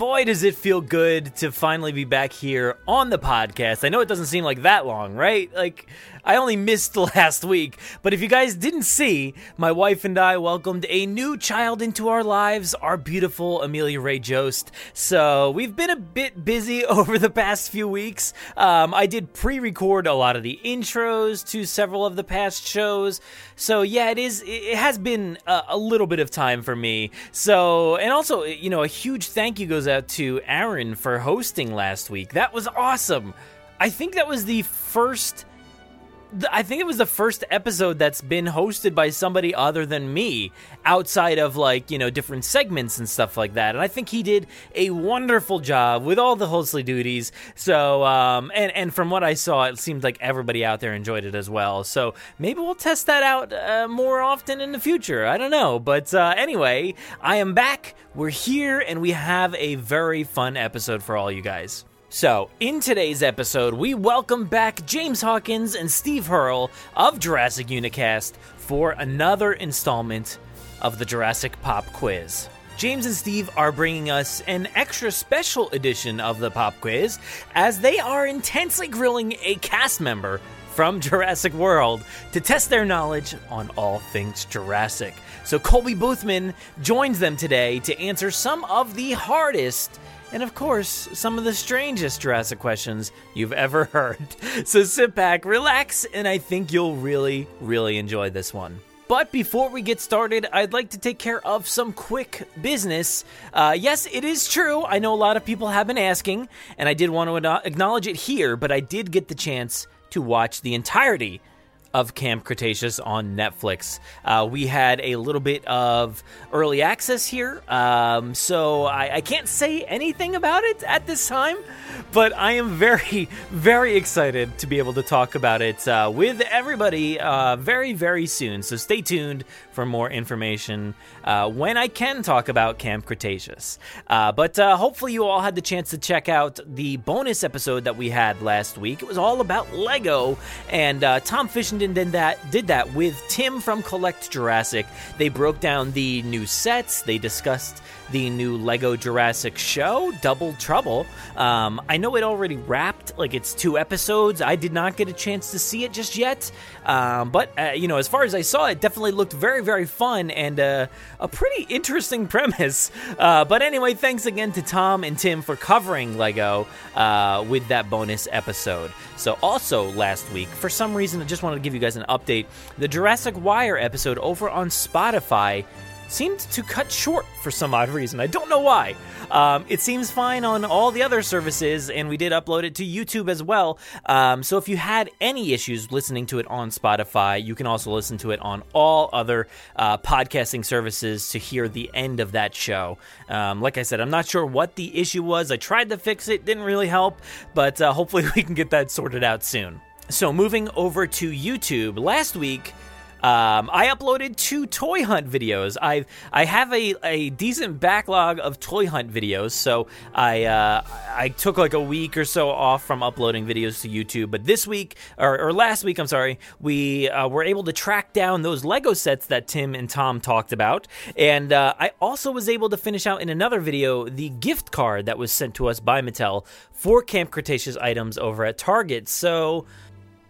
Boy, does it feel good to finally be back here on the podcast. I know it doesn't seem like that long, right? Like, I only missed last week, but if you guys didn't see, my wife and I welcomed a new child into our lives, our beautiful Amelia Ray Jost. So we've been a bit busy over the past few weeks. Um, I did pre record a lot of the intros to several of the past shows. So yeah, it is, it has been a, a little bit of time for me. So, and also, you know, a huge thank you goes out to Aaron for hosting last week. That was awesome. I think that was the first I think it was the first episode that's been hosted by somebody other than me outside of like, you know, different segments and stuff like that. And I think he did a wonderful job with all the hostly duties. So, um, and, and from what I saw, it seemed like everybody out there enjoyed it as well. So maybe we'll test that out uh, more often in the future. I don't know. But uh, anyway, I am back. We're here and we have a very fun episode for all you guys. So, in today's episode, we welcome back James Hawkins and Steve Hurrell of Jurassic Unicast for another installment of the Jurassic Pop Quiz. James and Steve are bringing us an extra special edition of the Pop Quiz as they are intensely grilling a cast member from Jurassic World to test their knowledge on all things Jurassic. So, Colby Boothman joins them today to answer some of the hardest and of course, some of the strangest Jurassic questions you've ever heard. So sit back, relax, and I think you'll really, really enjoy this one. But before we get started, I'd like to take care of some quick business. Uh, yes, it is true. I know a lot of people have been asking, and I did want to acknowledge it here, but I did get the chance to watch the entirety of Camp Cretaceous on Netflix. Uh, we had a little bit of early access here, um, so I, I, can't say anything about it at this time, but I am very, very excited to be able to talk about it uh, with everybody uh, very, very soon. So stay tuned for more information uh, when I can talk about Camp Cretaceous. Uh, but uh, hopefully, you all had the chance to check out the bonus episode that we had last week. It was all about Lego, and Tom Fishenden did that did that with Tim from Collect Jurassic. They broke down the new sets. They discussed the new Lego Jurassic show, Double Trouble. Um, I know it already wrapped, like it's two episodes. I did not get a chance to see it just yet, um, but uh, you know, as far as I saw, it definitely looked very, very fun and uh, a pretty interesting premise. Uh, but anyway, thanks again to Tom and Tim for covering Lego uh, with that bonus episode. So, also last week, for some reason, I just wanted to give you guys an update. The Jurassic Wire episode over on Spotify seemed to cut short for some odd reason. I don't know why. Um, it seems fine on all the other services, and we did upload it to YouTube as well. Um, so if you had any issues listening to it on Spotify, you can also listen to it on all other uh, podcasting services to hear the end of that show. Um, like I said, I'm not sure what the issue was. I tried to fix it, didn't really help, but uh, hopefully we can get that sorted out soon. So moving over to YouTube, last week um, I uploaded two toy hunt videos. I I have a, a decent backlog of toy hunt videos, so I uh, I took like a week or so off from uploading videos to YouTube. But this week or, or last week, I'm sorry, we uh, were able to track down those Lego sets that Tim and Tom talked about, and uh, I also was able to finish out in another video the gift card that was sent to us by Mattel for Camp Cretaceous items over at Target. So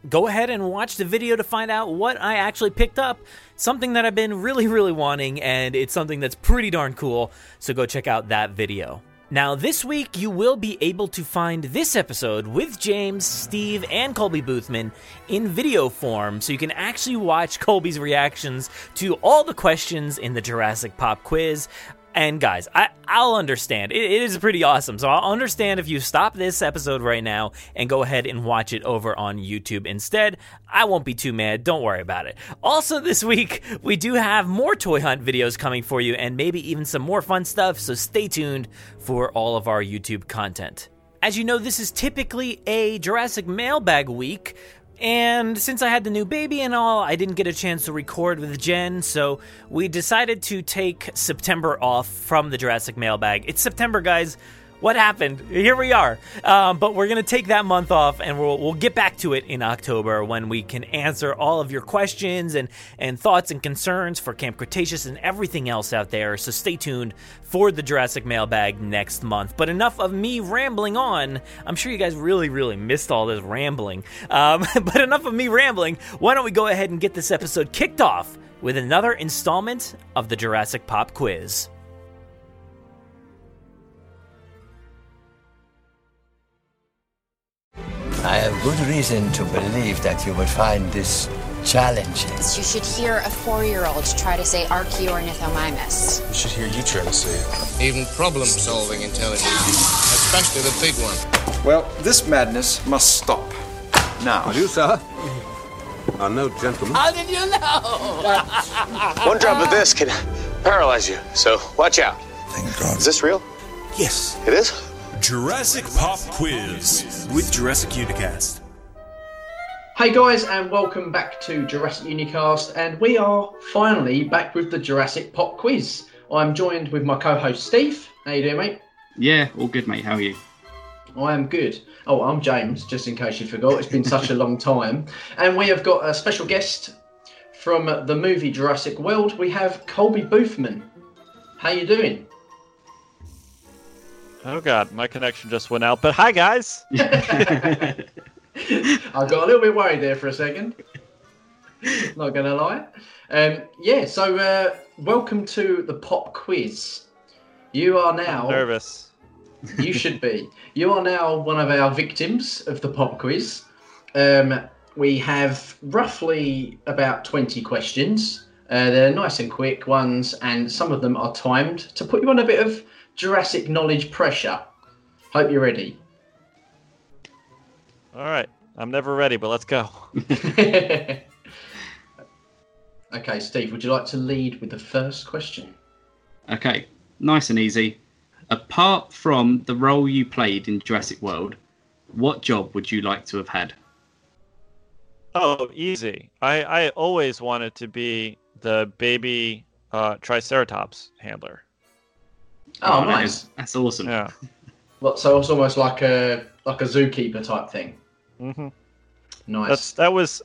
go ahead and watch the video to find out what I actually picked up. Something that I've been really, really wanting, and it's something that's pretty darn cool. So go check out that video. Now, this week you will be able to find this episode with James, Steve, and Colby Boothman in video form, so you can actually watch Colby's reactions to all the questions in the Jurassic Pop quiz. And guys, I, I'll understand. It, it is pretty awesome. So I'll understand if you stop this episode right now and go ahead and watch it over on YouTube instead. I won't be too mad. Don't worry about it. Also, this week, we do have more Toy Hunt videos coming for you and maybe even some more fun stuff. So stay tuned for all of our YouTube content. As you know, this is typically a Jurassic mailbag week, and since I had the new baby and all, I didn't get a chance to record with Jen, so we decided to take September off from the Jurassic mailbag. It's September, guys. What happened? Here we are. Um, but we're going to take that month off and we'll, we'll get back to it in October when we can answer all of your questions and, and thoughts and concerns for Camp Cretaceous and everything else out there. So stay tuned for the Jurassic mailbag next month. But enough of me rambling on. I'm sure you guys really, really missed all this rambling. Um, but enough of me rambling. Why don't we go ahead and get this episode kicked off with another installment of the Jurassic Pop Quiz. I have good reason to believe that you would find this challenging. You should hear a four-year-old try to say Archaeornithomimus. You should hear you try to say it. Even problem-solving intelligence, especially the big one. Well, this madness must stop. Now. You, sir? Are no gentlemen. How did you know? One drop of this can paralyze you, so watch out. Thank God. Is this real? Yes. It is? Jurassic Pop Quiz with Jurassic Unicast. Hey guys, and welcome back to Jurassic Unicast, and we are finally back with the Jurassic Pop Quiz. I'm joined with my co-host Steve. How you doing, mate? Yeah, all good, mate. How are you? I am good. Oh, I'm James, just in case you forgot. It's been such a long time. And we have got a special guest from the movie Jurassic World. We have Colby Boothman. How you doing? Oh god, my connection just went out. But hi guys. I got a little bit worried there for a second. Not gonna lie. Um, yeah. So uh, welcome to the pop quiz. You are now I'm nervous. You should be. You are now one of our victims of the pop quiz. Um, we have roughly about twenty questions. Uh, they're nice and quick ones, and some of them are timed to put you on a bit of Jurassic knowledge pressure. Hope you're ready. All right, I'm never ready, but let's go. okay, Steve, would you like to lead with the first question? Okay, nice and easy. Apart from the role you played in Jurassic World, what job would you like to have had? Oh, easy. I I always wanted to be the baby uh, Triceratops handler. Oh, nice. is- that's awesome. Yeah. What, so it's almost like a like a zookeeper type thing. hmm Nice. That's that was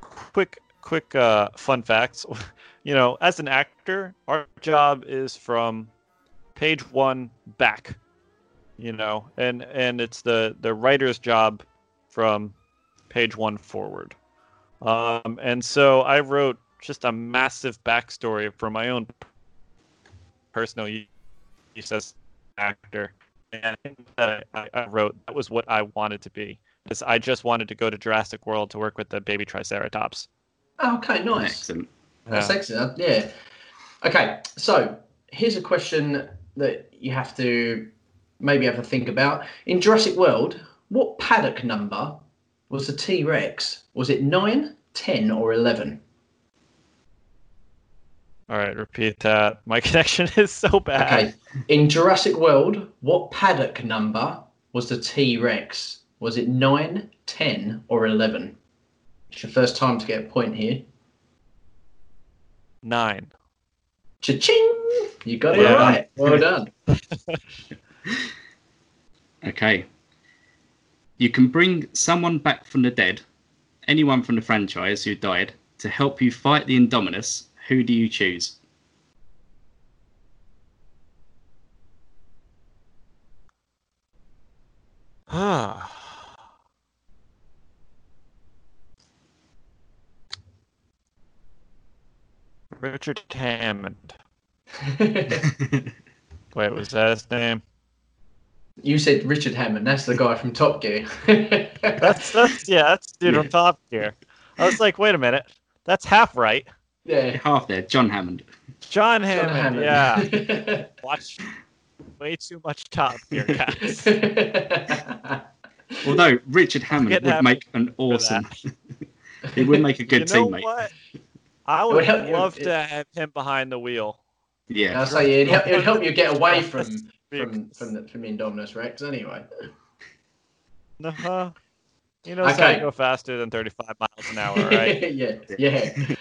quick quick uh, fun facts. you know, as an actor, our job is from page one back. You know, and and it's the the writer's job from page one forward. Um, and so I wrote just a massive backstory for my own personal use as an actor. And that I, I wrote that was what I wanted to be. Because I just wanted to go to Jurassic World to work with the baby Triceratops. Oh, okay, nice. Excellent. That's Yeah. excellent. Uh, yeah. Okay, so here's a question that you have to maybe have a think about. In Jurassic World, what paddock number was the T Rex? Was it 9, 10, or 11? All right, repeat that. My connection is so bad. Okay. In Jurassic World, what paddock number was the T Rex? Was it 9, 10, or 11? It's your first time to get a point here. Nine. Cha-ching! You got it right. Well done. Okay. You can bring someone back from the dead, anyone from the franchise who died, to help you fight the Indominus. Who do you choose? Ah. Richard Hammond. Wait, was that his name? You said Richard Hammond. That's the guy from Top Gear. That's that's yeah, that's the dude from Top Gear. I was like, wait a minute, that's half right. Yeah. Half there, John Hammond. John John Hammond. Hammond. Yeah, watch way too much Top Gear, guys. Although Richard Hammond would Hammond make an awesome. he would make a good you know teammate. what? I would would help you- love to have him behind the wheel. Yeah. I'll say it'd help, it'd help you get away from from from the, from Indominus Rex anyway. Uh-huh. You know, so Okay. I go faster than 35 miles an hour, right? yeah, yeah.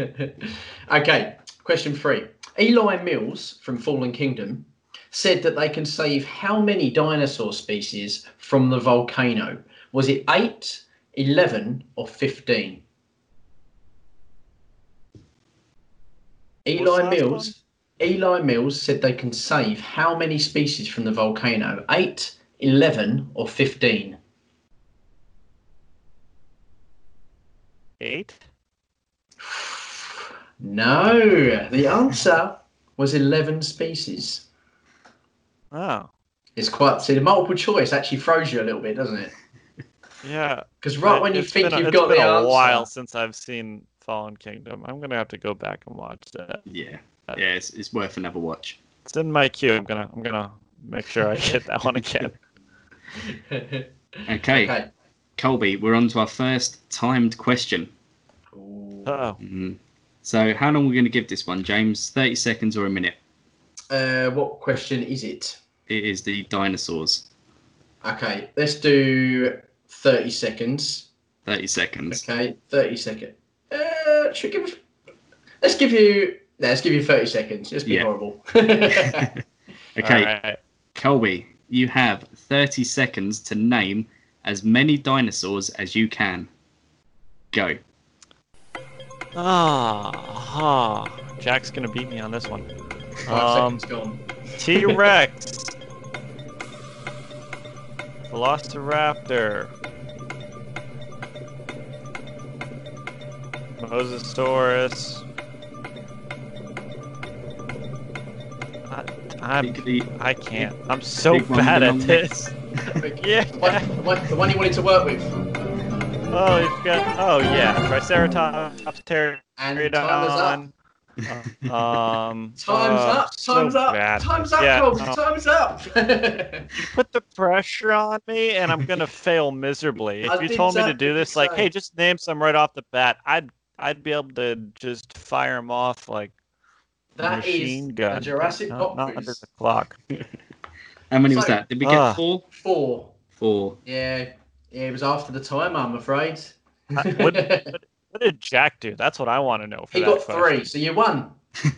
okay, question three. Eli Mills from Fallen Kingdom said that they can save how many dinosaur species from the volcano? Was it 8, 11, or 15? Eli last Mills. Eli Mills said they can save how many species from the volcano? 8, 11, or 15? Eight? No, the answer was 11 species. Oh, It's quite, see, the multiple choice actually throws you a little bit, doesn't it? yeah. Because right It- when you it's think been a- you've it's got been a while since I've seen Fallen Kingdom. I'm gonna have to go back and watch that. Yeah. Yeah, it's, it's worth another watch. It's in my queue. I'm gonna I'm gonna make sure I get that one again. Okay. Okay. Colby, we're on to our first timed question. Oh, Mhm. So, how long are we going to give this one, James? 30 seconds or a minute? Uh, what question is it? It is the dinosaurs. Okay, let's do 30 seconds. 30 seconds. Okay, 30 seconds. Uh, should we give, let's give you, no, let's give you 30 seconds. Just be Yeah. horrible. Okay. Alright. Colby, you have 30 seconds to name as many dinosaurs as you can. Go. Ah, ah. Jack's gonna beat me on this one. Five Um. T Rex, Velociraptor, Mosasaurus. I, I'm, I can't. I'm so bad at with the long this. yeah. The, one, the one you wanted to work with. Oh, you've got. Oh yeah, Triceratops, And time is up. Pterodon. uh, um. Time's uh, up. so Time's up. bad. Time's up, Yeah, Colby. uh, Time's up. you put the pressure on me and I'm gonna fail miserably. If I you did told me to do this, the like, hey, just name some right off the bat, I'd I'd be able to just fire them off like That is machine gun. a Jurassic not, Pop not under the clock. How many was that? Did we get Ah. four? Four. Four. Yeah, yeah, it was after the time, I'm afraid. What, what, what did Jack do? That's what I want to know. For he that got question. three, so you won.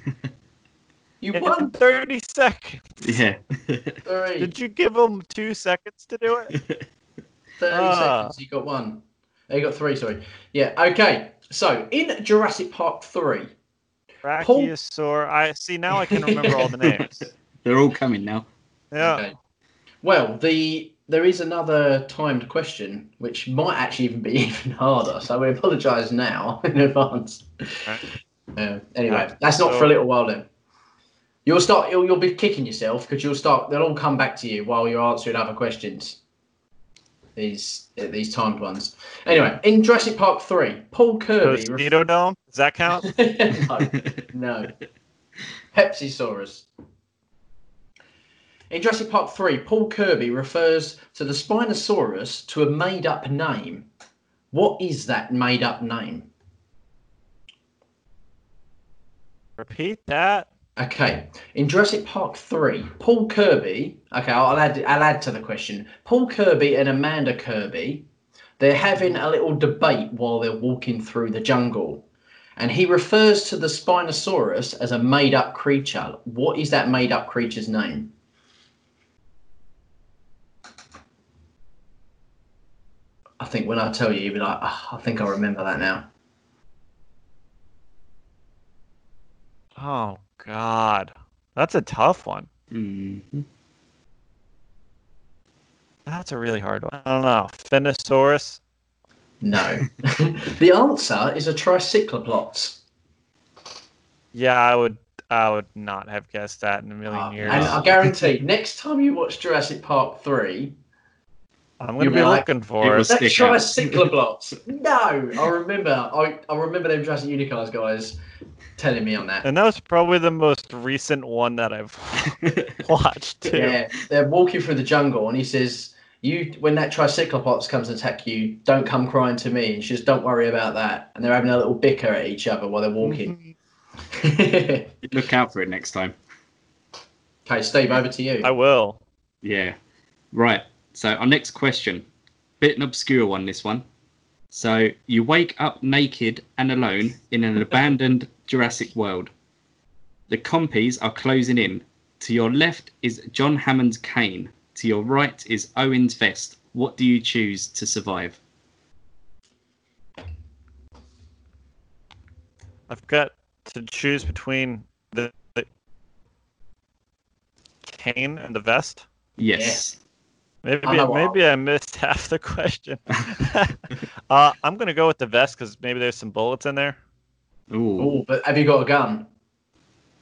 You In won 30 seconds. Yeah. three. Did you give him two seconds to do it? 30 Ah. seconds, you got one. You got three, sorry. Yeah, okay. So, in Jurassic Park 3, Paul- Brachiosaur. I see now. I can remember all the names. They're all coming now. Yeah. Okay. Well, the there is another timed question which might actually even be even harder. So we apologise now in advance. Uh, anyway, Alright, that's not for a little while then. You'll start. You'll, you'll be kicking yourself because you'll start. They'll all come back to you while you're answering other questions. These uh, these timed ones. Anyway, in Jurassic Park three, Paul Kirby. Mosquito Dome. Does that count? no, no. Pepsisaurus. In Jurassic Park 3, Paul Kirby refers to the Spinosaurus to a made up name. What is that made up name? Repeat that. Okay, in Jurassic Park 3, Paul Kirby, okay, I'll add, I'll add to the question. Paul Kirby and Amanda Kirby, they're having a little debate while they're walking through the jungle. And he refers to the Spinosaurus as a made up creature. What is that made up creature's name? I think when I tell you, you'll be like, "Ah, I think I remember that now. Oh God, that's a tough one. Mhm. That's a really hard one. I don't know. Finosaurus. No. the answer is a tricyclops. Yeah, I would. I would not have guessed that in a million years. And I guarantee, next time you watch Jurassic Park 3, I'm gonna be be like, looking for it. that tricycloplops. no, I remember. I, I remember them Jurassic Unicast guys telling me on that. And that was probably the most recent one that I've watched too. Yeah, they're walking through the jungle, and he says, "You, when that tricyclopops comes and attack you, don't come crying to me." And she says, "Don't worry about that." And they're having a little bicker at each other while they're walking. Mm-hmm. Look out for it next time. okay, Steve, over to you. I will. Yeah. Right. So our next question, bit an obscure one. This one. So you wake up naked and alone in an abandoned Jurassic world. The compies are closing in. To your left is John Hammond's cane. To your right is Owen's vest. What do you choose to survive? I've got to choose between the, the cane and the vest. Yes. Maybe I maybe I missed half the question. uh, I'm gonna go with the vest because maybe there's some bullets in there. Ooh. Oh, but have you got a gun?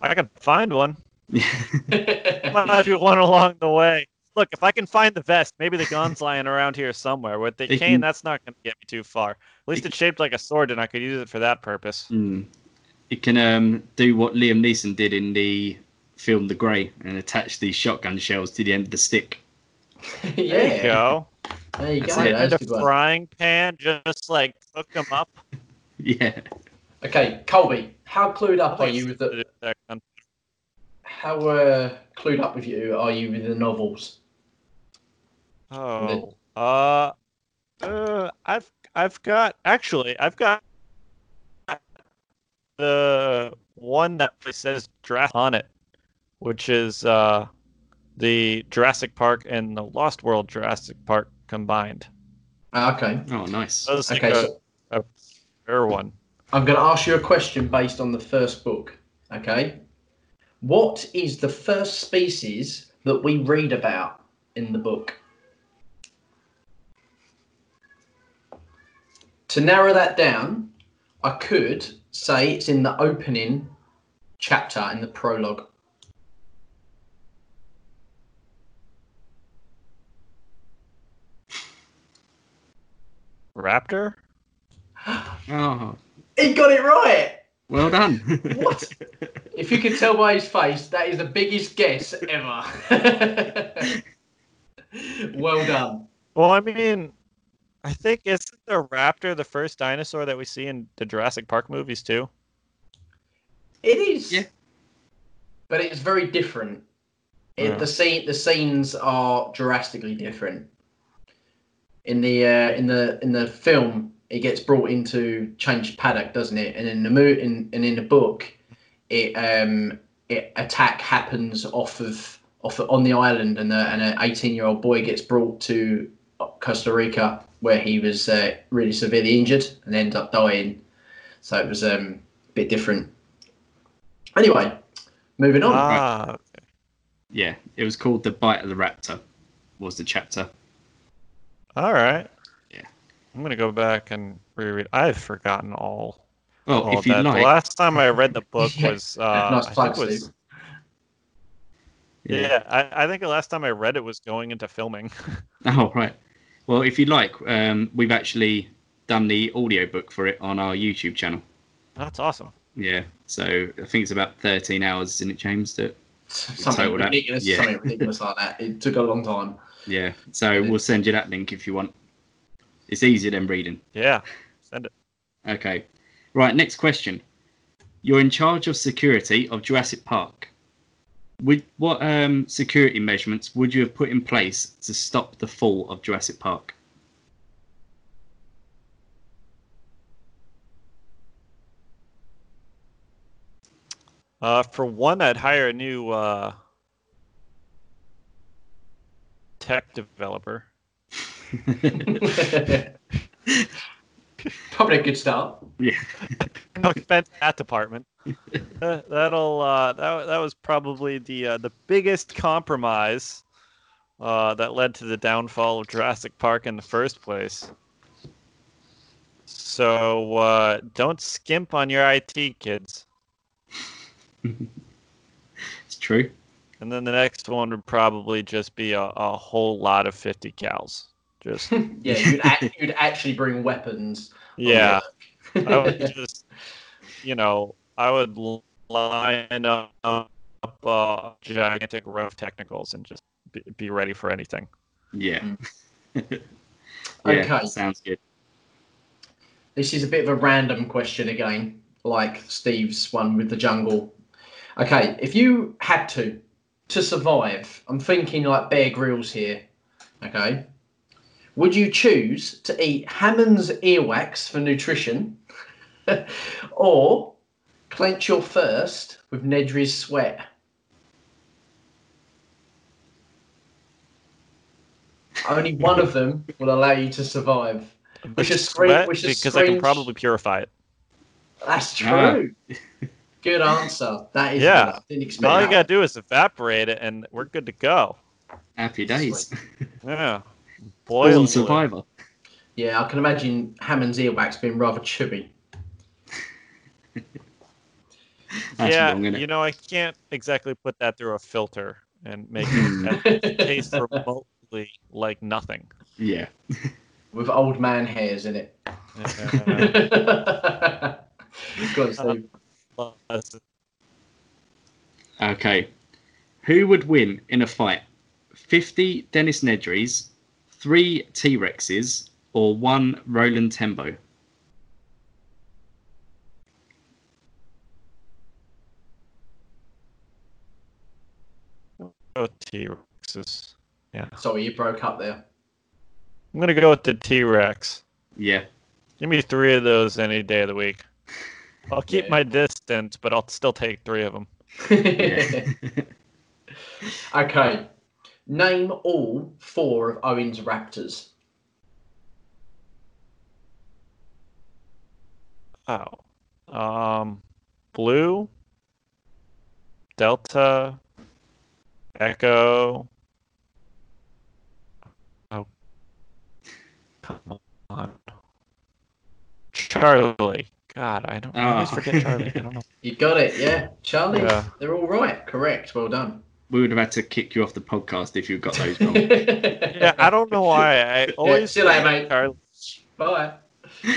I can find one. Might be one along the way. Look, if I can find the vest, maybe the gun's lying around here somewhere. With the They cane, can- that's not gonna get me too far. At least it's shaped like a sword, and I could use it for that purpose. Mm. It can um, do what Liam Neeson did in the film The Grey and attach these shotgun shells to the end of the stick. yeah. There you go. There you go. That's a a one. frying pan, just like cook them up. Yeah. Okay, Colby, how clued up are you with the? How uh, clued up with you are you with the novels? Oh, uh, uh, I've I've got actually I've got the one that says draft on it, which is uh the Jurassic Park and the Lost World Jurassic Park combined. Ah, Okay. Oh, nice. That was like Okay, a, so- a fair one. I'm going to ask you a question based on the first book. Okay. What is the first species that we read about in the book? To narrow that down, I could say it's in the opening chapter in the prologue. Raptor? Oh, He got it right. well done. What? if you can tell by his face, that is the biggest guess ever. well done. Well, I mean, I think isn't the raptor the first dinosaur that we see in the Jurassic Park movies too? It is. Yeah. But it's very different. It, Yeah. The scene, the scenes are drastically different. In the uh, in the in the film, it gets brought into changed paddock, doesn't it? And in the mo- in, and in the book, it um it attack happens off of off on the island, and the, and an eighteen year old boy gets brought to Costa Rica where he was uh, really severely injured and ended up dying. So it was um, a bit different. Anyway, moving on. Ah, yeah, it was called The Bite of the Raptor, was the chapter. All right. Yeah. I'm gonna go back and reread. I've forgotten all. Well, all if you that. like, the last time I read the book Yeah. was uh, Nice I think plug, was Steve. yeah. I, I think the last time I read it was going into filming. Oh, right. Well, if you like, um, we've actually done the audiobook for it on our YouTube channel. That's awesome. Yeah, so I think it's about 13 hours, isn't it, James? That something ridiculous, yeah. something ridiculous like that. It took a long time. Yeah, so we'll send you that link if you want. It's easier than reading. Yeah, send it. Okay. Right, next question. You're in charge of security of Jurassic Park. Would, what um, security measurements would you have put in place to stop the fall of Jurassic Park? Uh, for one, I'd hire a new uh, tech developer. Probably a good start. Yeah. No offense that department. Uh, that'll uh, that that was probably the uh, the biggest compromise uh, that led to the downfall of Jurassic Park in the first place. So, So uh, don't skimp on your IT, kids. It's true. And then the next one would probably just be a, a whole lot of 50 cals. Just Yeah, you'd, a- you'd actually bring weapons. yeah. I would just, you know, I would line up uh, gigantic row of technicals and just be, be ready for anything. Yeah. yeah. Okay. Sounds good. This is a bit of a random question again, like Steve's one with the jungle. Okay, if you had to to survive, I'm thinking like Bear Grylls here. Okay, would you choose to eat Hammond's earwax for nutrition, or clench your thirst with Nedry's sweat? Only one of them will allow you to survive. Which is screen, Sweat, which is because I can probably purify it. That's Ah. True. Good answer. That is Yeah. didn't All you gotta do is evaporate it, and we're good to go. Happy days. Yeah, Born boil it. survivor. Yeah, I can imagine Hammond's earwax being rather chubby. That's yeah, wrong, you know, I can't exactly put that through a filter and make it taste remotely like nothing. Yeah. With old man hairs in it. Go on, Steve. Okay. Who would win in a fight? 50 Dennis Nedrys, 3 T Rexes, or 1 Roland Tembo? Oh, T Rexes. Yeah, Sorry, you broke up there. I'm gonna go with the T Rex. Yeah. Give me three of those any day of the week. I'll keep Yeah. my distance, but I'll still take three of them. okay. Name all four of Owen's Raptors. Oh. Um, Blue, Delta, Echo. Oh. Come on. Charlie. God, I don't I ah. always Oh. forget Charlie. I don't know. You got it, yeah. Charlie, Yeah. they're all right. Correct. Well done. We would have had to kick you off the podcast if you got those wrong. Yeah, I don't know why. I always see you later, mate. Charlie. Bye.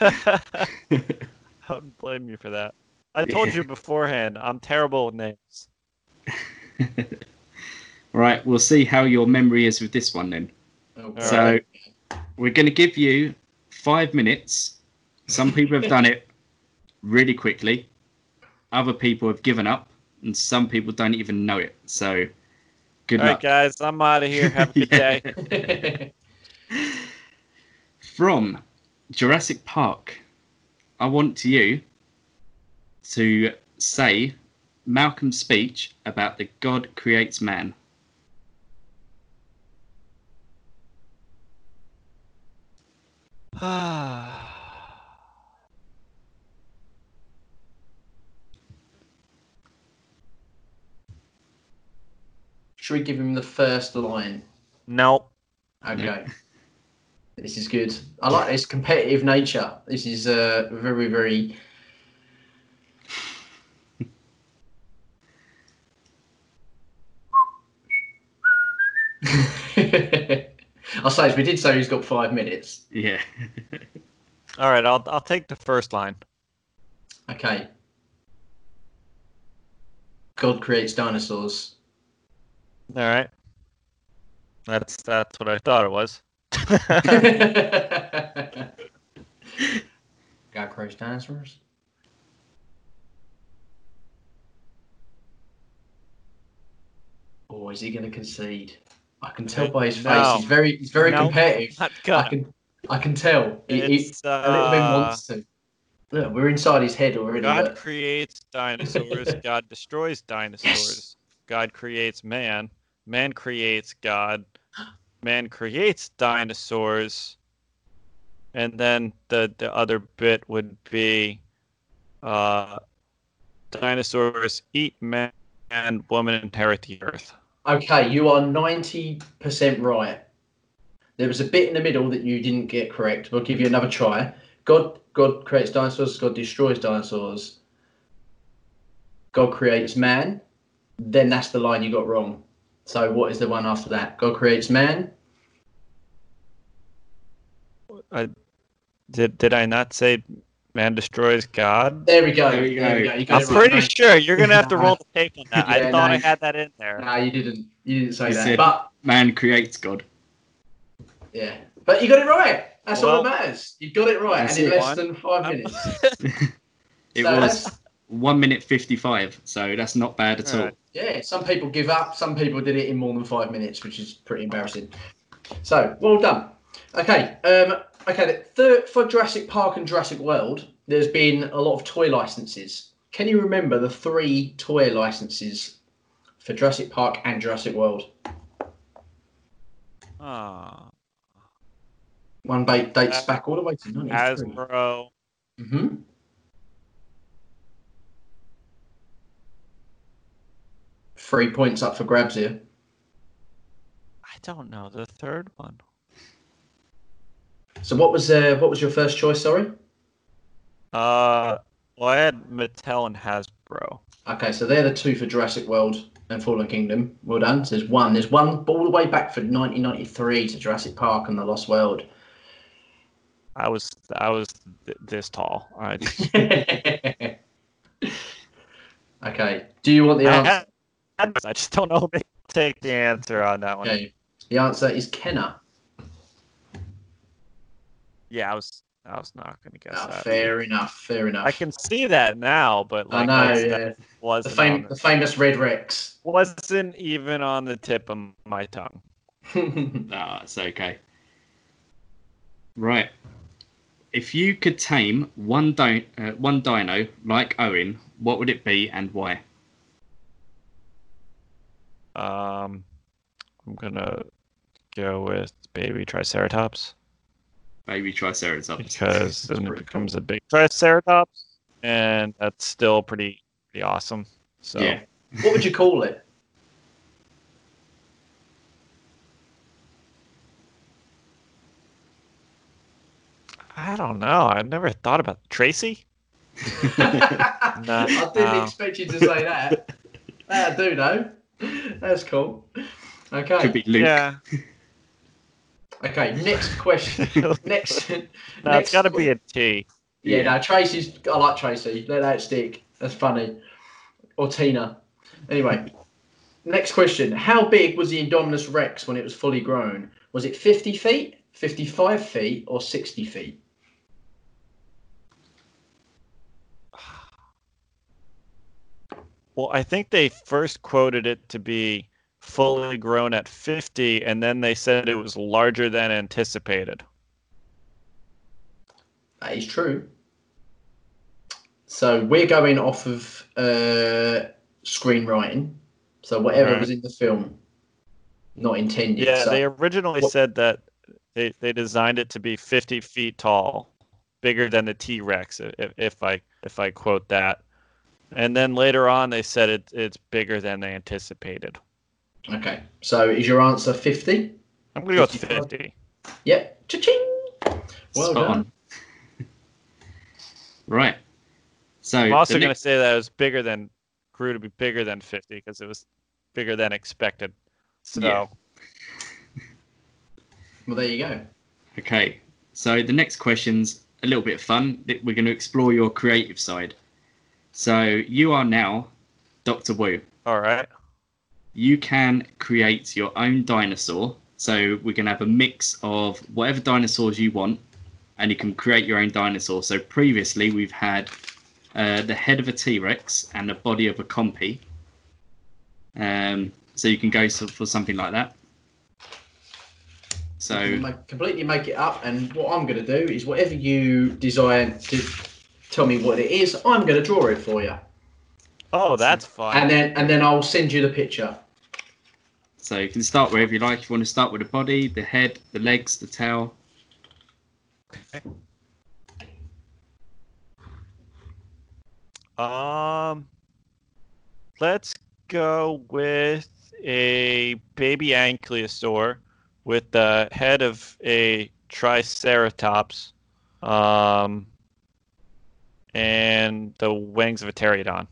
I wouldn't blame you for that. I told you beforehand, I'm terrible with names. right, we'll see how your memory is with this one then. Oh, So we're going to give you five minutes. Some people have done it really quickly. Other people have given up, and some people don't even know it. So good All right, luck. guys, I'm out of here. Have a good day. From Jurassic Park, I want you to say Malcolm's speech about the God creates man. Should we give him the first line? No. Okay. This is good. I like this competitive nature. This is uh, very, very. I'll say this, we did say he's got five minutes. Yeah. All right, I'll I'll take the first line. Okay. God creates dinosaurs. All right. That's that's what I thought it was. God creates dinosaurs. Oh, is he going to concede? I can tell by his face. No. He's very, he's very No, competitive. I can, I can tell. He, he- It's, a little bit uh, wants to. Look, we're inside his head already. God look. creates dinosaurs. God destroys dinosaurs. God creates man. Man creates God. Man creates dinosaurs. And then the the other bit would be, uh, dinosaurs eat man, and woman inherit the earth. Okay, you are ninety percent right. There was a bit in the middle that you didn't get correct. We'll give you another try. God, God creates dinosaurs. God destroys dinosaurs. God creates man, then that's the line you got wrong. So what is the one after that? God creates man. I, did did I not say man destroys God? There we go. There we There we go. go. You got I'm it right. pretty sure you're gonna have to roll the tape on that. I thought no. I had that in there. No, you didn't. You didn't say You that. said But man creates God. yeah, but you got it right. That's all that matters. You got it right, and in less One. than five Um, minutes. It So was one minute fifty-five, so that's not bad at all. Alright. Yeah, some people give up. Some people did it in more than five minutes, which is pretty embarrassing. So well done. Okay, um, okay. The for Jurassic Park and Jurassic World, there's been a lot of toy licenses. Can you remember the three toy licenses for Jurassic Park and Jurassic World? Ah, One ba- dates back all the way to 93. Hasbro. Mm-hmm. Three points up for grabs here. I don't know the third one. So what was uh, what was your first choice? Sorry. Uh, well, I had Mattel and Hasbro. Okay, so they're the two for Jurassic World and Fallen Kingdom. Well done. So there's one. There's one all the way back for 1993 to Jurassic Park and the Lost World. I was I was th- this tall. I, okay. Do you want the I, answer? had- I just don't know. Take the answer on that one. Okay. The answer is Kenner. Yeah, I was I was not gonna guess Ah, that. fair enough. Fair enough. I can see that now, but I know. Yeah. that The, wasn't fam- the the- famous Red Rex. wasn't even on the tip of my tongue. Ah, it's okay. Right. If you could tame one di- uh, one dino like Owen, what would it be and why? Um, I'm gonna go with baby Triceratops Baby Triceratops. because then it becomes a big Triceratops, and that's still pretty pretty awesome. So Yeah. what would you call it? I don't know. I've never thought about Tracy. I didn't no. expect you to say that. I do know. That's cool. Okay. Could be Luke. Yeah, Okay. Next question. next. no, it's next got to be a T. Yeah, Yeah. no, Tracy's. I like Tracy. Let that stick. That's funny. Or Tina. Anyway, next question. How big was the Indominus Rex when it was fully grown? Was it 50 feet, 55 feet, or 60 feet? Well, I think they first quoted it to be fully grown at 50, and then they said it was larger than anticipated. That is true. So we're going off of uh, screenwriting. So whatever Right. was in the film, not intended. Yeah, so, they originally What- said that they, they designed it to be 50 feet tall, bigger than the T Rex, if, if I if I quote that. And then later on, they said it, it's bigger than they anticipated. Okay. So is your answer 50? I'm gonna go with 55. 50. Yep. Cha-ching. Well Spot done. on. Right. So I'm also gonna next- say that it was bigger than grew to be bigger than 50 because it was bigger than expected. So Yeah. Well, there you go. Okay, so the next question's a little bit fun. We're going to explore your creative side. So you are now Dr. Wu. all right. You can create your own dinosaur. So we're going to have a mix of whatever dinosaurs you want, and you can create your own dinosaur. So previously we've had uh, the head of a T Rex and the body of a Compy. Um, so you can go for something like that. So You make, completely make it up, and what I'm going to do is whatever you desire to tell me what it is, I'm going to draw it for you, Oh, that's fun. and then and then I'll send you the picture. So you can start wherever you like. If you want to start with the body, the head, the legs, the tail. Um, let's go with a baby ankylosaur with the head of a triceratops, um, and the wings of a pterodon.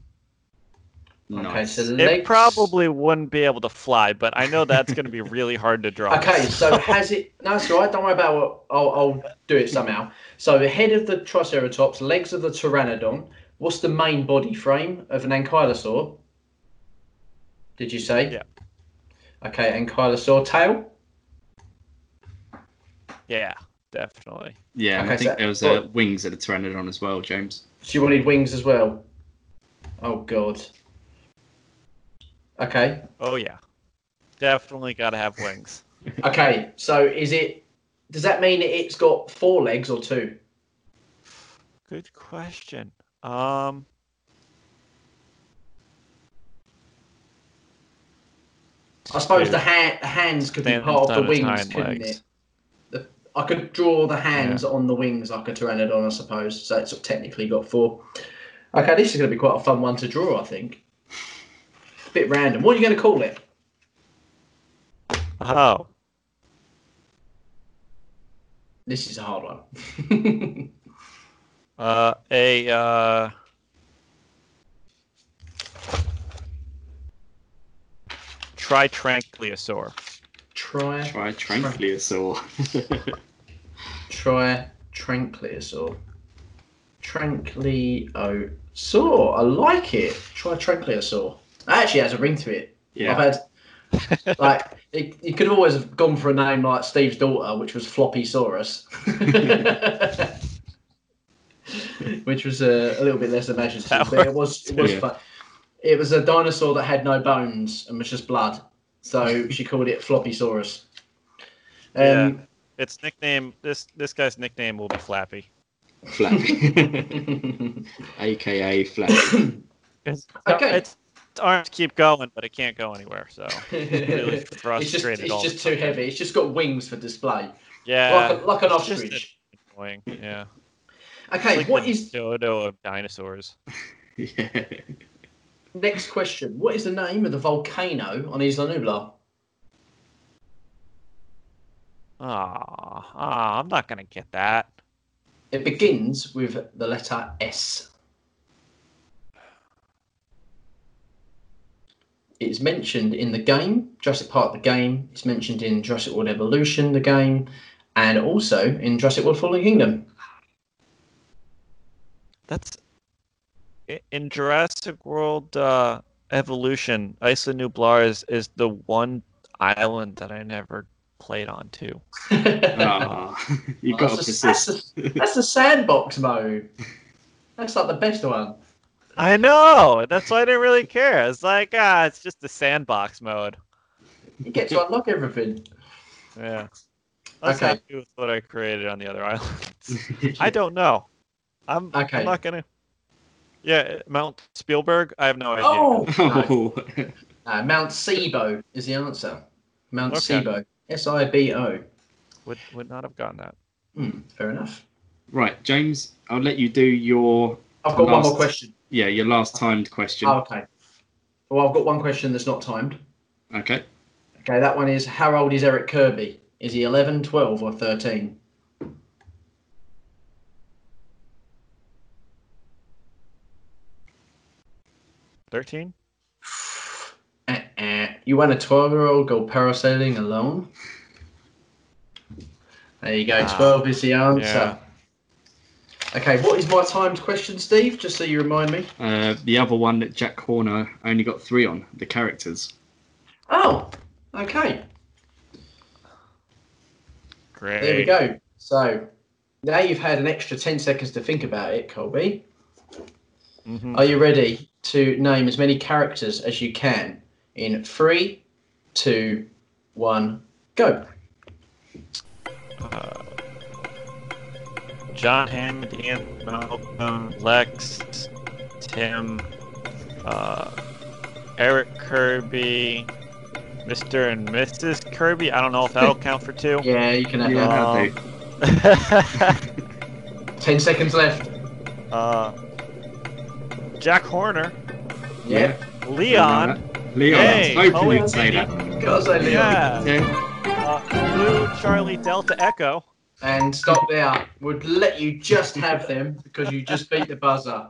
Okay, so It probably wouldn't be able to fly, but I know that's going to be really hard to draw. Okay, so has it? No, that's all right. Don't worry about it. I'll, I'll do it somehow. So the head of the Triceratops, legs of the Pteranodon. What's the main body frame of an ankylosaur? Did you say? Yeah. Okay, ankylosaur tail. Yeah, definitely. Yeah, Okay, I think so- there was uh, wings at the Pteranodon as well, James. She wanted wings as well. Oh God. Okay. Oh yeah, definitely got to have wings. Okay. So is it? Does that mean it's got four legs or two? Good question. Um, I suppose the, hand, the hands could be part of the wings, couldn't legs. it? The, I could draw the hands on the wings like a pteranodon, I suppose. So it's technically got four. Okay, this is going to be quite a fun one to draw, I think. Bit random. What are you going to call it? oh, This is a hard one. uh, a uh, tritranquiliosaur. Try. Try Tranquiliosaur. Try Tranquiliosaur. Tranquiliosaur. I like it. Try Tranquiliosaur. It actually has a ring to it. Yeah. I've had like it, you could have always have gone for a name like Steve's daughter, which was Floppy Saurus. which was a, a little bit less imaginative, That but it was it was Yeah. fun. It was a dinosaur that had no bones and was just blood, so she called it Floppy Saurus. Um, Yeah. Its nickname. This this guy's nickname will be Flappy. Flappy. AKA Flappy. It's, Okay. Its arms keep going, but it can't go anywhere. So really it's just frustrated. it's all just too time. heavy. It's just got wings for display, Yeah, like, a, like an it's just ostrich. annoying. Yeah. Okay, like what the is dodo of dinosaurs? yeah. next question? What is the name of the volcano on Isla Nublar? Ah, ah, I'm not gonna get that. It begins with the letter S. It's mentioned in the game, Jurassic Park the game. It's mentioned in Jurassic World Evolution the game, and also in Jurassic World Fallen Kingdom. That's in Jurassic World uh, Evolution. Isla Nublar is, is the one island that I never played on too. Ah, you got to that's, the, that's, persist. the, that's the sandbox mode. That's like the best one. I know. That's why I didn't really care. It's like ah, it's just the sandbox mode. You get to unlock everything. Yeah. I was Okay. happy with what I created on the other islands. I don't know. I'm, Okay. I'm not gonna. Yeah, Mount Spielberg. I have no idea. Oh, no. Uh, Mount Sibo is the answer. Mount Okay. Sibo. S I B O. Would would not have gotten that. Hmm, fair enough. right, James. I'll let you do your. I've got one more question. Yeah, your last timed question. Oh, okay. Well, I've got one question that's not timed. Okay. Okay, that one is how old is Eric Kirby? Is he 11, 12, or 13? Thirteen. Uh-uh. You want a 12 year old go parasailing alone? There you go, Ah, 12 is the answer. yeah. Okay, what is my timed question, Steve? Just so you remind me. Uh, the other one that Jack Horner only got three on the characters. Oh, okay. Great. There we go. So now you've had an extra 10 seconds to think about it, Colby. Mhm. Are you ready to name as many characters as you can in three, two, one, go? Uh, John Hammond, Ian Malcolm, Lex, Tim, uh, Eric Kirby, Mr. and Mrs. Kirby. I don't know if that'll count for two. Yeah, you can have Yeah, that. that'll 10 seconds left. uh, Jack Horner, Yeah. Leon, Leon, Hey, I was hoping Owen you'd say that. Gotta say Leon. yeah, Yeah. uh, Blue Charlie Delta Echo, And stop there. Would let you just have them because you just beat the buzzer.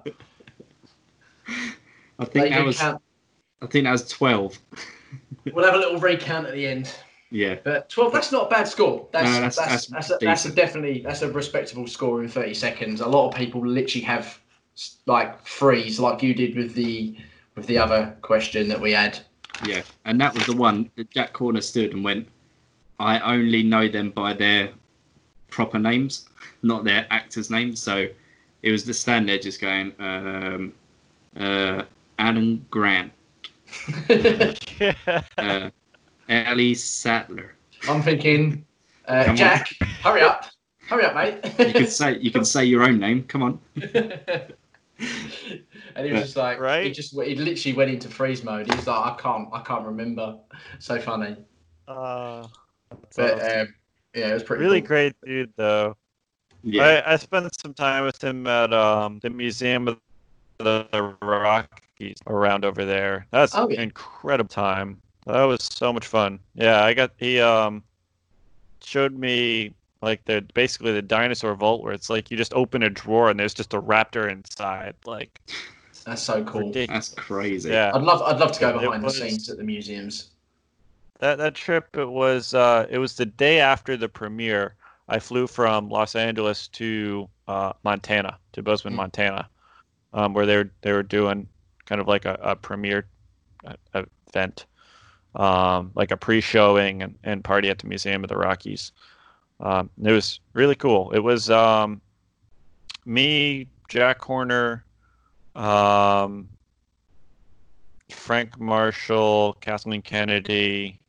I think that was count. I think that was 12. We'll have a little recount at the end. Yeah. But 12, that's not a bad score. That's, No, that's- that's, that's a, that's a definitely, that's a respectable score in 30 seconds. A lot of people literally have like freeze like you did with the with the other question that we had. Yeah, and that was the one that Jack Horner stood and went, I only know them by their proper names, not their actors' names. So it was the stand there just going, um, uh, Alan Grant, uh, Ellie Sattler. I'm thinking, uh, Come on. Jack, hurry up, hurry up, mate. You could say you can say your own name. Come on. and he was just like, right? he just he literally went into freeze mode. He was like, I can't, I can't remember. So funny. Uh, But awesome. um, yeah, it was pretty really cool. great dude though. Yeah. I, I spent some time with him at um the Museum of the Rockies around over there. That's Oh, an yeah. incredible time. That was so much fun. Yeah, I got he um showed me like the basically the dinosaur vault where it's like you just open a drawer and there's just a raptor inside. Like That's so cool. That's crazy. Yeah. I'd love, I'd love to go behind was- the scenes at the museums. That that trip it was uh it was the day after the premiere i flew from los angeles to uh montana to bozeman Mm. montana um where they were they were doing kind of like a, a premiere uh, event um like a pre-showing and, and party at the museum of the rockies um it was really cool it was um me jack horner um Frank Marshall, Kathleen Kennedy,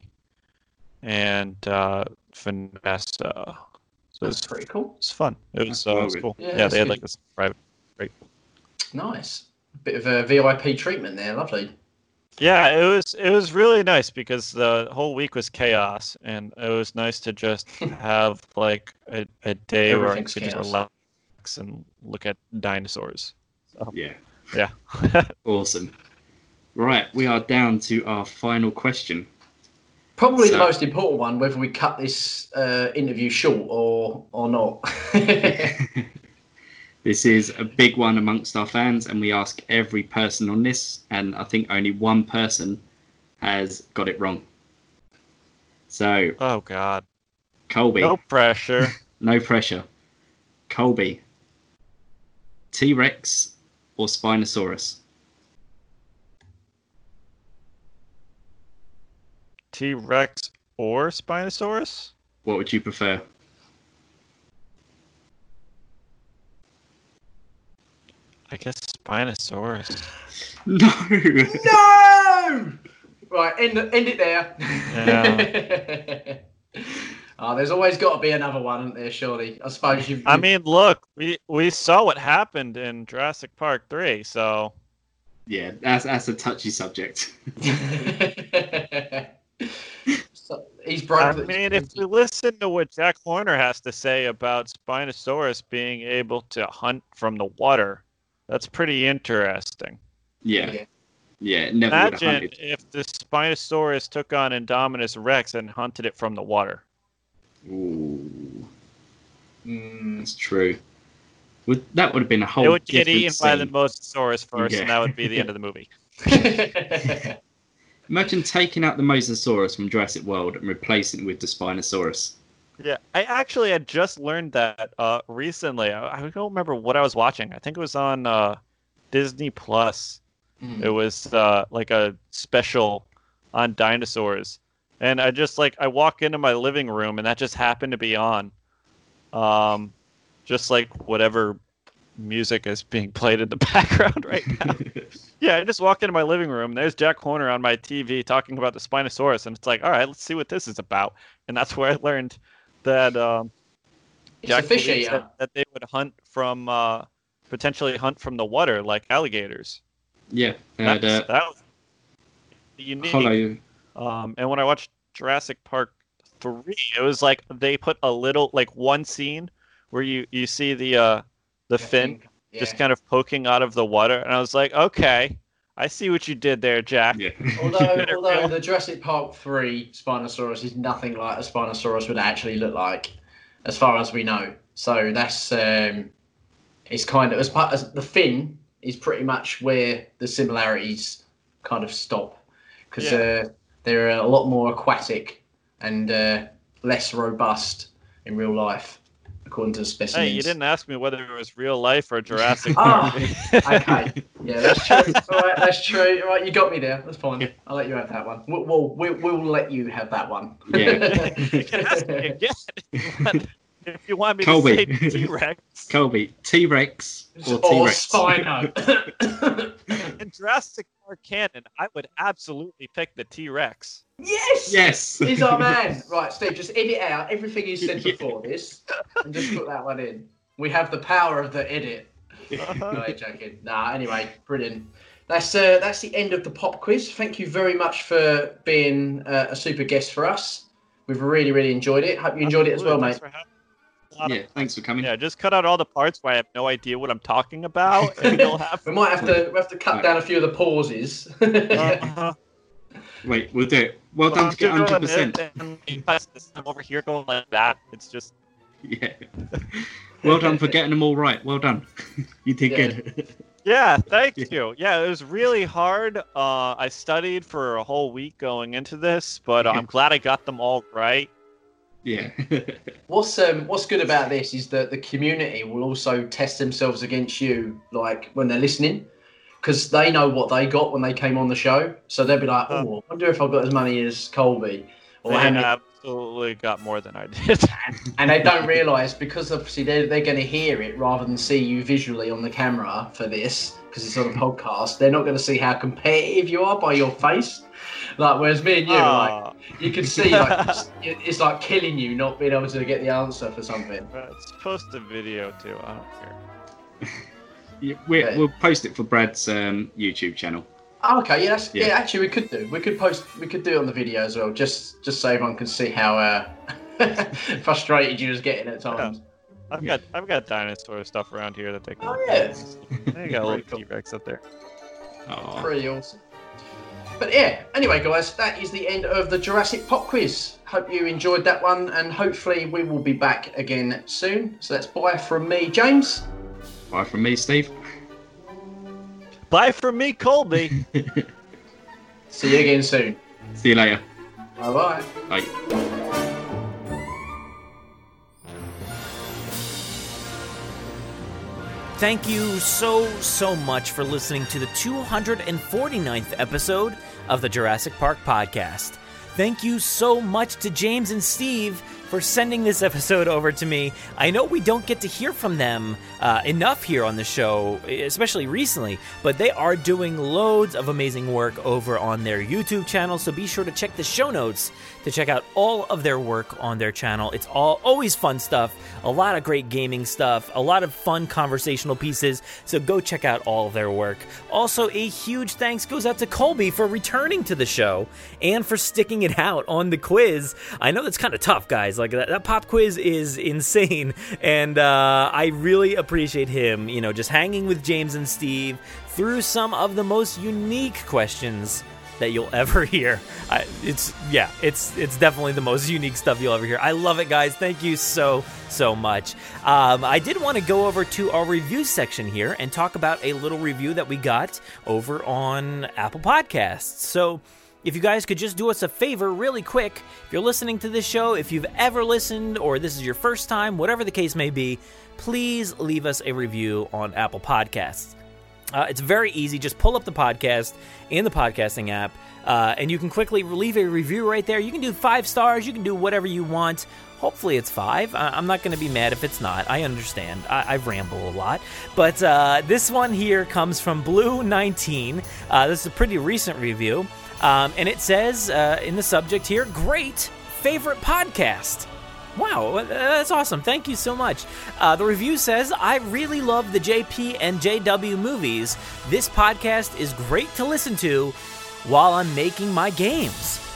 and uh, Vanessa. So That's it's pretty cool. It's fun. It was, That's uh, it was cool. Yeah, Yeah, that's they had good. like this private. Great. Nice. Bit of a VIP treatment there. Lovely. Yeah, it was it was really nice because the whole week was chaos, and it was nice to just have like a, a day where I Everything's could just relax and look at dinosaurs. So, Yeah. yeah. Awesome. Right, we are down to our final question. Probably the most important one, whether we cut this uh, interview short or or not. This is a big one amongst our fans, and we ask every person on this, and I think only one person has got it wrong. So, Oh God. Colby, No pressure. no pressure. Colby, T Rex or Spinosaurus? T Rex or Spinosaurus? What would you prefer? I guess Spinosaurus. No! no! Right, end, end it there. Yeah. oh, there's always got to be another one, isn't there? Surely, I suppose you. I mean, look, we we saw what happened in Jurassic Park three, so Yeah, that's, that's a touchy subject. So, he's broke. I mean, if we listen to what Jack Horner has to say about Spinosaurus being able to hunt from the water, that's pretty interesting. Yeah. Yeah. Yeah, never Imagine if the Spinosaurus took on Indominus Rex and hunted it from the water. Ooh, Mm, that's true. Would, that would have been a whole it would get different eaten by the. Mosasaurus first, Yeah. and that would be the end of the movie. Imagine taking out the Mosasaurus from Jurassic World and replacing it with the Spinosaurus. Yeah, I actually had just learned that uh, recently. I, I don't remember what I was watching. I think it was on uh, Disney Plus. Mm. It was uh, like a special on dinosaurs, and I just like I walk into my living room, and that just happened to be on, um, just like whatever music is being played in the background right now. yeah, I just walked into my living room. There's Jack Horner on my TV talking about the Spinosaurus, and it's like, all right, let's see what this is about. And that's where I learned that um, It's a fish believes eater. that, that they would hunt from uh, potentially hunt from the water like alligators. yeah, they had That's, uh, that was unique. hollow. Um, and when I watched Jurassic Park three, it was like they put a little like one scene where you you see the uh the fin Yeah. just kind of poking out of the water, and I was like, okay, I see what you did there, Jack. Yeah. Although, although real- the Jurassic Park 3 Spinosaurus is nothing like a Spinosaurus would actually look like, as far as we know. So that's um, it's kind of as part as the fin is pretty much where the similarities kind of stop because Yeah. uh, they're a lot more aquatic and uh, less robust in real life, according to the specimens. Hey, you didn't ask me whether it was real life or Jurassic Ah, Park. okay. Yeah, that's true. All right, that's true. All right, you got me there. That's fine. I'll let you have that one. We'll, we'll, we'll, we'll let you have that one. You can ask me again if you want- if you want me Colby. to say T-Rex. Colby, T Rex or Or T Rex? Spino. In Jurassic Park canon, I would absolutely pick the T-Rex. yes! Yes. He's our man. Right, Steve, just edit out everything you said before this and just put that one in. We have the power of the edit. no, I'm joking. Nah, anyway, brilliant. That's uh, that's the end of the pop quiz. Thank you very much for being uh, a super guest for us. We've really, really enjoyed it. Hope you enjoyed it as well, Thanks mate. Yeah, thanks for coming. Yeah, just cut out all the parts where I have no idea what I'm talking about, and you'll have. We might have to we have to cut down a few of the pauses. Uh, Wait, we'll do it. Well done to get I'm doing 100%. it, and you guys- I'm over here going like that. It's just. Yeah. Well done for getting them all right. Well done. you did good. Yeah, thank you. Yeah, it was really hard. Uh, I studied for a whole week going into this, but I'm glad I got them all right. Yeah. What's um what's good about this is that the community will also test themselves against you, like when they're listening, because they know what they got when they came on the show. So they'll be like, "Oh, I wonder if I've got as many as Colby," or They how absolutely got more than I did. and they don't realise because obviously they're, they're going to hear it rather than see you visually on the camera for this because it's on a podcast. They're not going to see how competitive you are by your face. Like whereas me and you, Aw. like you can see, like it's, it's like killing you not being able to get the answer for something. Let's post a video too. I don't care. Yeah, we we'll post it for Brad's um, YouTube channel. Oh, okay, yeah, that's, yeah. Yeah. Actually, we could do. We could post. We could do it on the video as well, just just so everyone can see how uh, frustrated you was getting at times. I've got I've got dinosaur stuff around here that they can. Oh yeah, I got a little T-Rex up there. Oh. pretty awesome. But yeah, anyway, guys, that is the end of the Jurassic Pop Quiz. Hope you enjoyed that one, and hopefully we will be back again soon. So that's bye from me, James. Bye from me, Steve. Bye from me, Colby. See you again soon. See you later. Bye bye. Bye. Thank you so, so much for listening to the 249th episode of the Jurassic Park podcast. Thank you so much to James and Steve for sending this episode over to me. I know we don't get to hear from them uh, enough here on the show, especially recently, but they are doing loads of amazing work over on their YouTube channel. So be sure to check the show notes to check out all of their work on their channel. It's all always fun stuff, a lot of great gaming stuff, a lot of fun conversational pieces. So go check out all of their work. Also, a huge thanks goes out to Colby for returning to the show and for sticking it out on the quiz. I know that's kind of tough, guys. Like that, that pop quiz is insane, and uh, I really appreciate him. You know, just hanging with James and Steve through some of the most unique questions that you'll ever hear. I, it's yeah, it's it's definitely the most unique stuff you'll ever hear. I love it, guys. Thank you so so much. Um, I did want to go over to our review section here and talk about a little review that we got over on Apple Podcasts. So. If you guys could just do us a favor really quick, if you're listening to this show, if you've ever listened or this is your first time, whatever the case may be, please leave us a review on Apple Podcasts. Uh, it's very easy. Just pull up the podcast in the podcasting app, uh, and you can quickly leave a review right there. You can do five stars. You can do whatever you want. Hopefully, it's five. I- I'm not going to be mad if it's not. I understand. I, I ramble a lot. But uh, this one here comes from Blue19. Uh, this is a pretty recent review. Um, and it says uh, in the subject here, great favorite podcast. Wow, that's awesome. Thank you so much. Uh, the review says, I really love the JP and JW movies. This podcast is great to listen to while I'm making my games.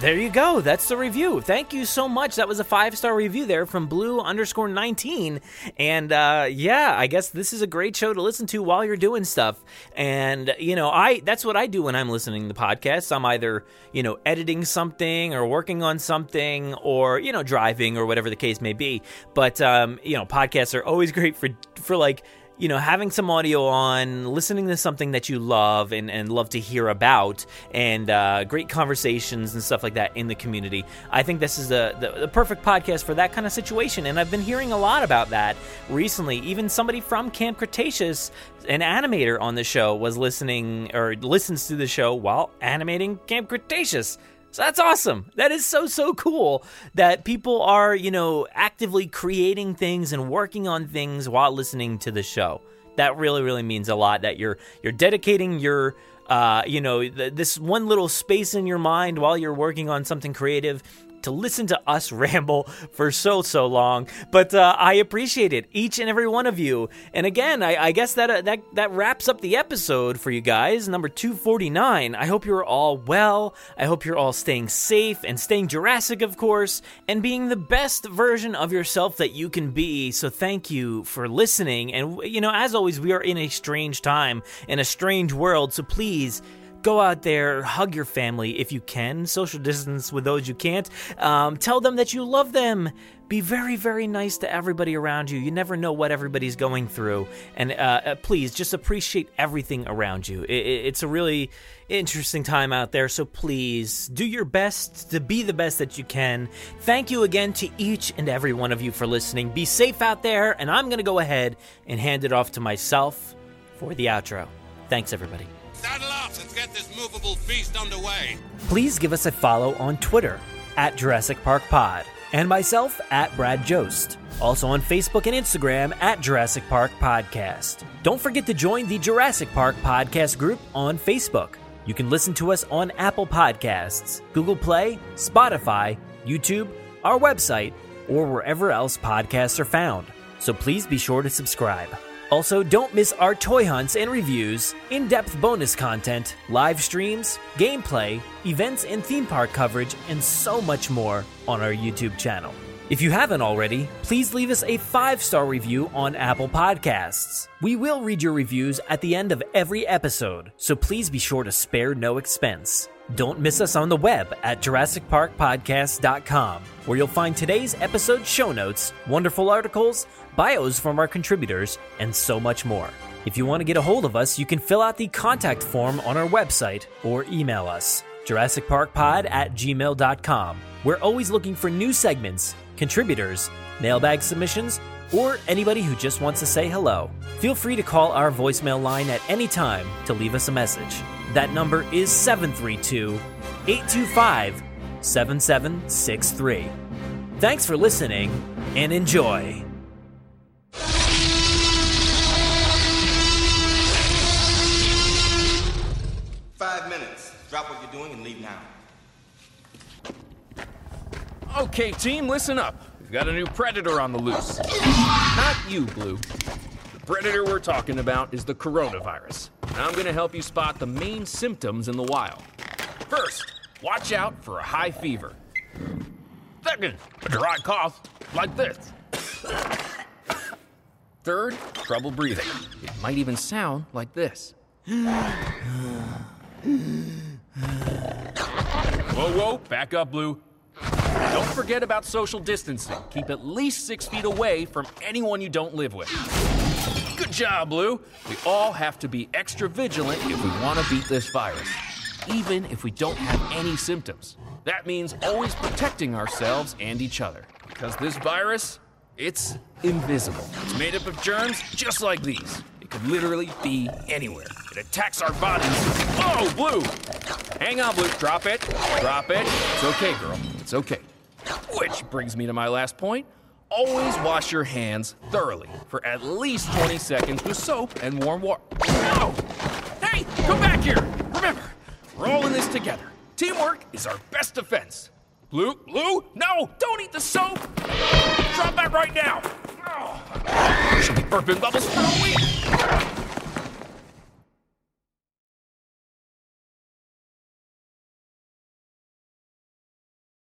There you go. That's the review. Thank you so much. That was a five star review there from blue underscore 19. And uh, yeah, I guess this is a great show to listen to while you're doing stuff. And, you know, I that's what I do when I'm listening to podcasts. I'm either, you know, editing something or working on something or, you know, driving or whatever the case may be. But, um, you know, podcasts are always great for, for like, you know, having some audio on, listening to something that you love and, and love to hear about, and uh, great conversations and stuff like that in the community. I think this is the, the, the perfect podcast for that kind of situation. And I've been hearing a lot about that recently. Even somebody from Camp Cretaceous, an animator on the show, was listening or listens to the show while animating Camp Cretaceous. So that's awesome. That is so so cool that people are, you know, actively creating things and working on things while listening to the show. That really really means a lot that you're you're dedicating your uh, you know, th- this one little space in your mind while you're working on something creative to listen to us ramble for so so long. But uh, i appreciate it each and every one of you. And again i, I guess that, uh, that that wraps up the episode for you guys. Number 249 i hope you're all well. I hope you're all staying safe and staying jurassic of course and being the best version of yourself that you can be. So thank you for listening. And you know as always we are in a strange time in a strange world. So please go out there, hug your family if you can, social distance with those you can't. Um, tell them that you love them. Be very, very nice to everybody around you. You never know what everybody's going through. And uh, uh, please just appreciate everything around you. It, it, it's a really interesting time out there, so please do your best to be the best that you can. Thank you again to each and every one of you for listening. Be safe out there, and I'm going to go ahead and hand it off to myself for the outro. Thanks, everybody. Saddle up and get this movable feast underway. Please give us a follow on Twitter at Jurassic Park Pod and myself at Brad Jost. Also on Facebook and Instagram at Jurassic Park Podcast. Don't forget to join the Jurassic Park Podcast group on Facebook. You can listen to us on Apple Podcasts, Google Play, Spotify, YouTube, our website, or wherever else podcasts are found. So please be sure to subscribe. Also, don't miss our toy hunts and reviews, in depth bonus content, live streams, gameplay, events and theme park coverage, and so much more on our YouTube channel. If you haven't already, please leave us a five star review on Apple Podcasts. We will read your reviews at the end of every episode, so please be sure to spare no expense. Don't miss us on the web at JurassicParkPodcast.com, where you'll find today's episode show notes, wonderful articles, bios from our contributors, and so much more. If you want to get a hold of us, you can fill out the contact form on our website or email us, JurassicParkPod at gmail.com. We're always looking for new segments, contributors, mailbag submissions, or anybody who just wants to say hello. Feel free to call our voicemail line at any time to leave us a message. That number is 732 825 7763. Thanks for listening and enjoy. Five minutes. Drop what you're doing and leave now. Okay, team, listen up. We've got a new predator on the loose. Not you, Blue. The predator we're talking about is the coronavirus. I'm gonna help you spot the main symptoms in the wild. First, watch out for a high fever. Second, a dry cough like this. Third, trouble breathing. It might even sound like this. Whoa, whoa, back up, Blue. Don't forget about social distancing. Keep at least six feet away from anyone you don't live with. Good job, Blue. We all have to be extra vigilant if we want to beat this virus, even if we don't have any symptoms. That means always protecting ourselves and each other. Because this virus, it's invisible. It's made up of germs just like these. It could literally be anywhere. It attacks our bodies. Whoa, Blue! Hang on, Blue. Drop it. Drop it. It's okay, girl. It's okay. Which brings me to my last point. Always wash your hands thoroughly for at least 20 seconds with soap and warm water. No! Hey, come back here! Remember, we're all in this together. Teamwork is our best defense. Blue, Blue, no! Don't eat the soap! Drop that right now! Oh, she'll be burping bubbles for a week!